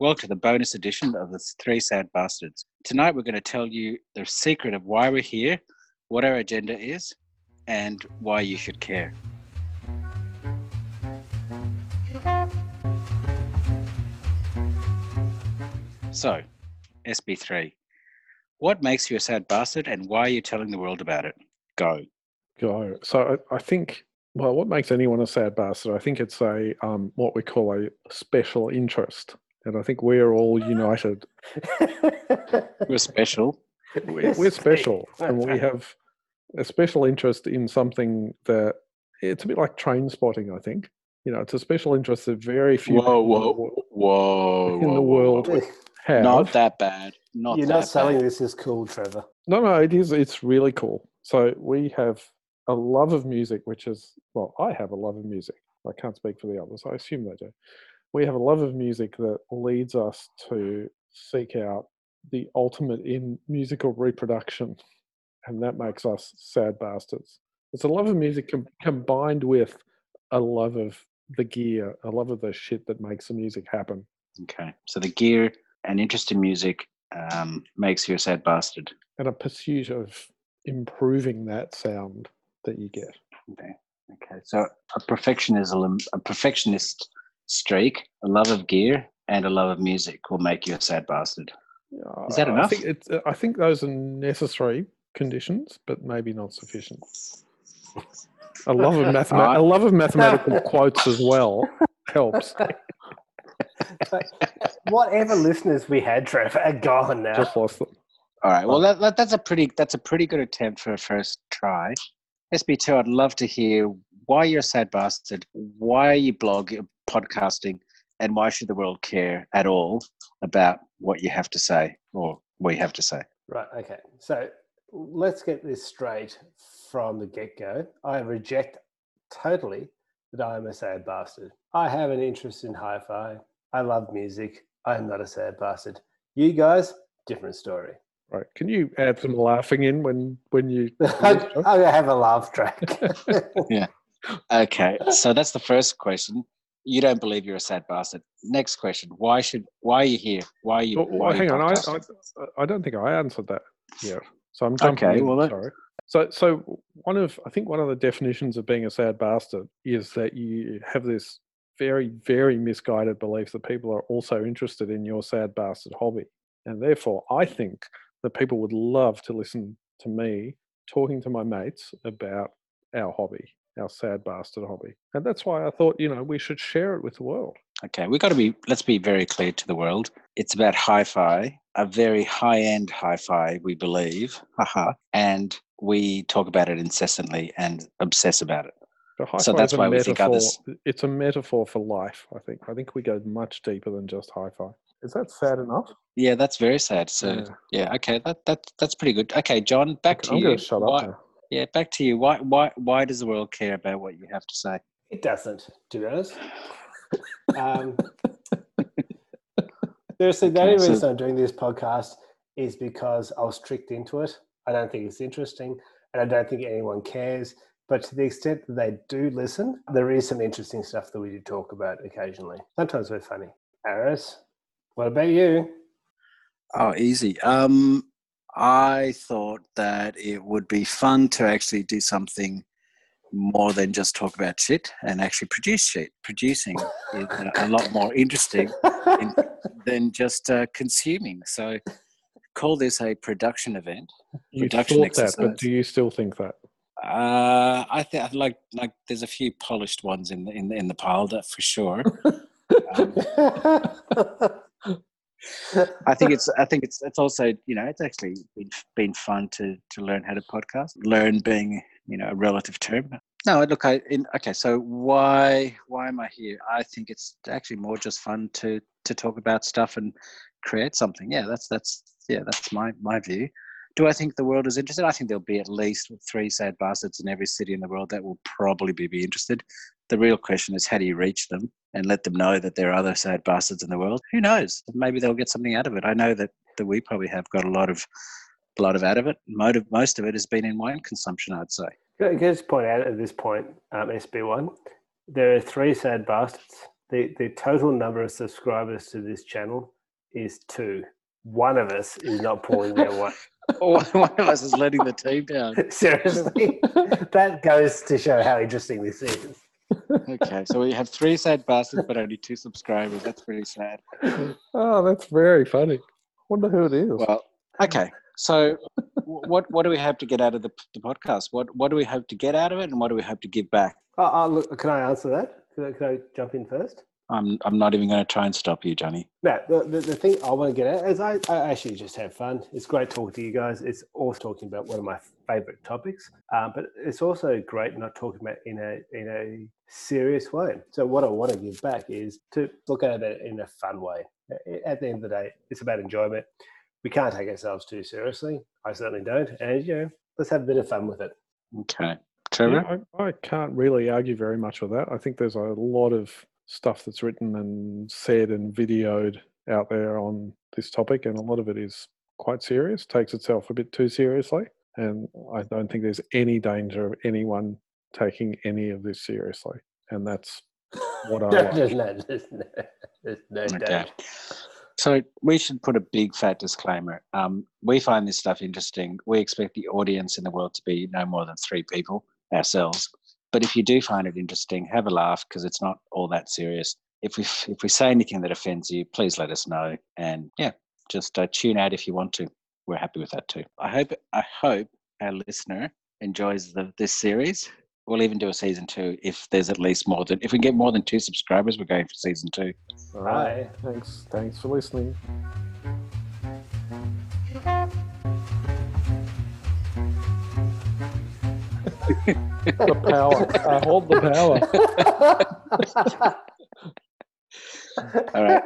Welcome to the bonus edition of the Three Sad Bastards. Tonight we're going to tell you the secret of why we're here, what our agenda is, and why you should care. So, SB3, what makes you a sad bastard and why are you telling the world about it? Go. Go. So I, I think, well, what makes anyone a sad bastard? I think it's a um, what we call a special interest, and I think we're all united. We're special. We're, we're special, and we have a special interest in something that it's a bit like train spotting. I think you know, it's a special interest that very few Whoa, people whoa, in the, whoa. in the world whoa. have. Not that bad. Not You're that not selling bad. this as cool, Trevor. No, no, it is. It's really cool. So we have a love of music, which is well, I have a love of music. I can't speak for the others. I assume they do. We have a love of music that leads us to seek out the ultimate in musical reproduction, and that makes us sad bastards. It's a love of music com- combined with a love of the gear, a love of the shit that makes the music happen. Okay. So the gear and interest in music um, makes you a sad bastard. and a pursuit of improving that sound that you get. Okay. Okay. So a perfectionism, a perfectionist streak, a love of gear, and a love of music will make you a sad bastard. Is that Uh, I enough? think, it's, I think those are necessary conditions, but maybe not sufficient. A love of mathema- a love of mathematical quotes as well helps. Whatever listeners we had, Trevor, are gone now. Just lost them. All right. Well, that, that, that's a pretty that's a pretty good attempt for a first try. SB2, I'd love to hear why you're a sad bastard, why are you blogging, podcasting, and why should the world care at all about what you have to say or what you have to say? Right, okay. So let's get this straight from the get go. I reject totally that I am a sad bastard. I have an interest in hi fi. I love music. I am not a sad bastard. You guys, different story. Right. Can you add some laughing in when when you? I'm going to have a laugh track. Yeah. Okay, so that's the first question. You don't believe you're a sad bastard. Next question: Why should? Why are you here? Why are you? Well, why are you hang on, I. I I don't think I answered that Yeah, So I'm jumping Okay, in, well, that- sorry. So so one of I think one of the definitions of being a sad bastard is that you have this very very misguided belief that people are also interested in your sad bastard hobby, and therefore I think that people would love to listen to me talking to my mates about our hobby, our sad bastard hobby, and that's why I thought you know we should share it with the world. Okay, we've got to be. Let's be very clear to the world. It's about hi-fi, a very high-end hi-fi, we believe, haha, and we talk about it incessantly and obsess about it. So, that's why we think others- It's a metaphor for life. I think. I think we go much deeper than just hi-fi. Is that sad enough? Yeah, that's very sad. So Yeah. yeah, okay, that that that's pretty good. Okay, John, back Okay, to I'm you. going to shut up now. Yeah, back to you. Why why why does the world care about what you have to say? It doesn't, to be honest. Um, seriously, the Okay, only so- reason I'm doing this podcast is because I was tricked into it. I don't think it's interesting, and I don't think anyone cares. But to the extent that they do listen, there is some interesting stuff that we do talk about occasionally. Sometimes we're funny. Aris, what about you? Oh, easy. Um, I thought that it would be fun to actually do something more than just talk about shit and actually produce shit. Producing is a, lot more interesting than just uh, consuming. So, call this a production event. You production thought that, but do you still think that? Uh, I think like like there's a few polished ones in the in the, in the pile that for sure. Um, I think it's I think it's it's also you know it's actually been, been fun to to learn how to podcast. Learn being you know a relative term. No, look, I in, okay. So why why am I here? I think it's actually more just fun to to talk about stuff and create something. Yeah, that's that's yeah that's my my view. Do I think the world is interested? I think there'll be at least three sad bastards in every city in the world that will probably be, be interested. The real question is how do you reach them and let them know that there are other sad bastards in the world? Who knows? Maybe they'll get something out of it. I know that, that we probably have got a lot of a lot of out of it. Motive, most of it has been in wine consumption, I'd say. Can I just point out at this point, um, SB1, there are three sad bastards the, the total number of subscribers to this channel is two. One of us is not pulling their weight. One of us is letting the team down. Seriously, that goes to show how interesting this is. Okay, so we have three sad bastards, but only two subscribers. That's pretty sad. oh, that's very funny. Wonder who it is. Well, okay. So, what what do we have to get out of the, the podcast? What what do we hope to get out of it, and what do we hope to give back? Oh, oh, look, can I answer that? Can I, can I jump in first? I'm I'm not even going to try and stop you, Johnny. No, the, the, the thing I want to get at is I, I actually just have fun. It's great talking to you guys. It's also talking about one of my favorite topics, um, but it's also great not talking about in a in a serious way. So what I want to give back is to look at it in a fun way. At the end of the day, it's about enjoyment. We can't take ourselves too seriously. I certainly don't, and you know, let's have a bit of fun with it. Okay, Trevor. Yeah, I, I can't really argue very much with that. I think there's a lot of stuff that's written and said and videoed out there on this topic, and a lot of it is quite serious, takes itself a bit too seriously. And I don't think there's any danger of anyone taking any of this seriously. And that's what I like. there's no, there's no, there's no Okay. doubt. So we should put a big fat disclaimer. Um, we find this stuff interesting. We expect the audience in the world to be no more than three people ourselves. But if you do find it interesting, have a laugh because it's not all that serious. If we if we say anything that offends you, please let us know. And yeah, just uh, tune out if you want to. We're happy with that too. I hope I hope our listener enjoys the this series. We'll even do a season two if there's at least more than if we get more than two subscribers. We're going for season two. All right. Bye. Thanks. Thanks for listening. the power. I hold the power. All right.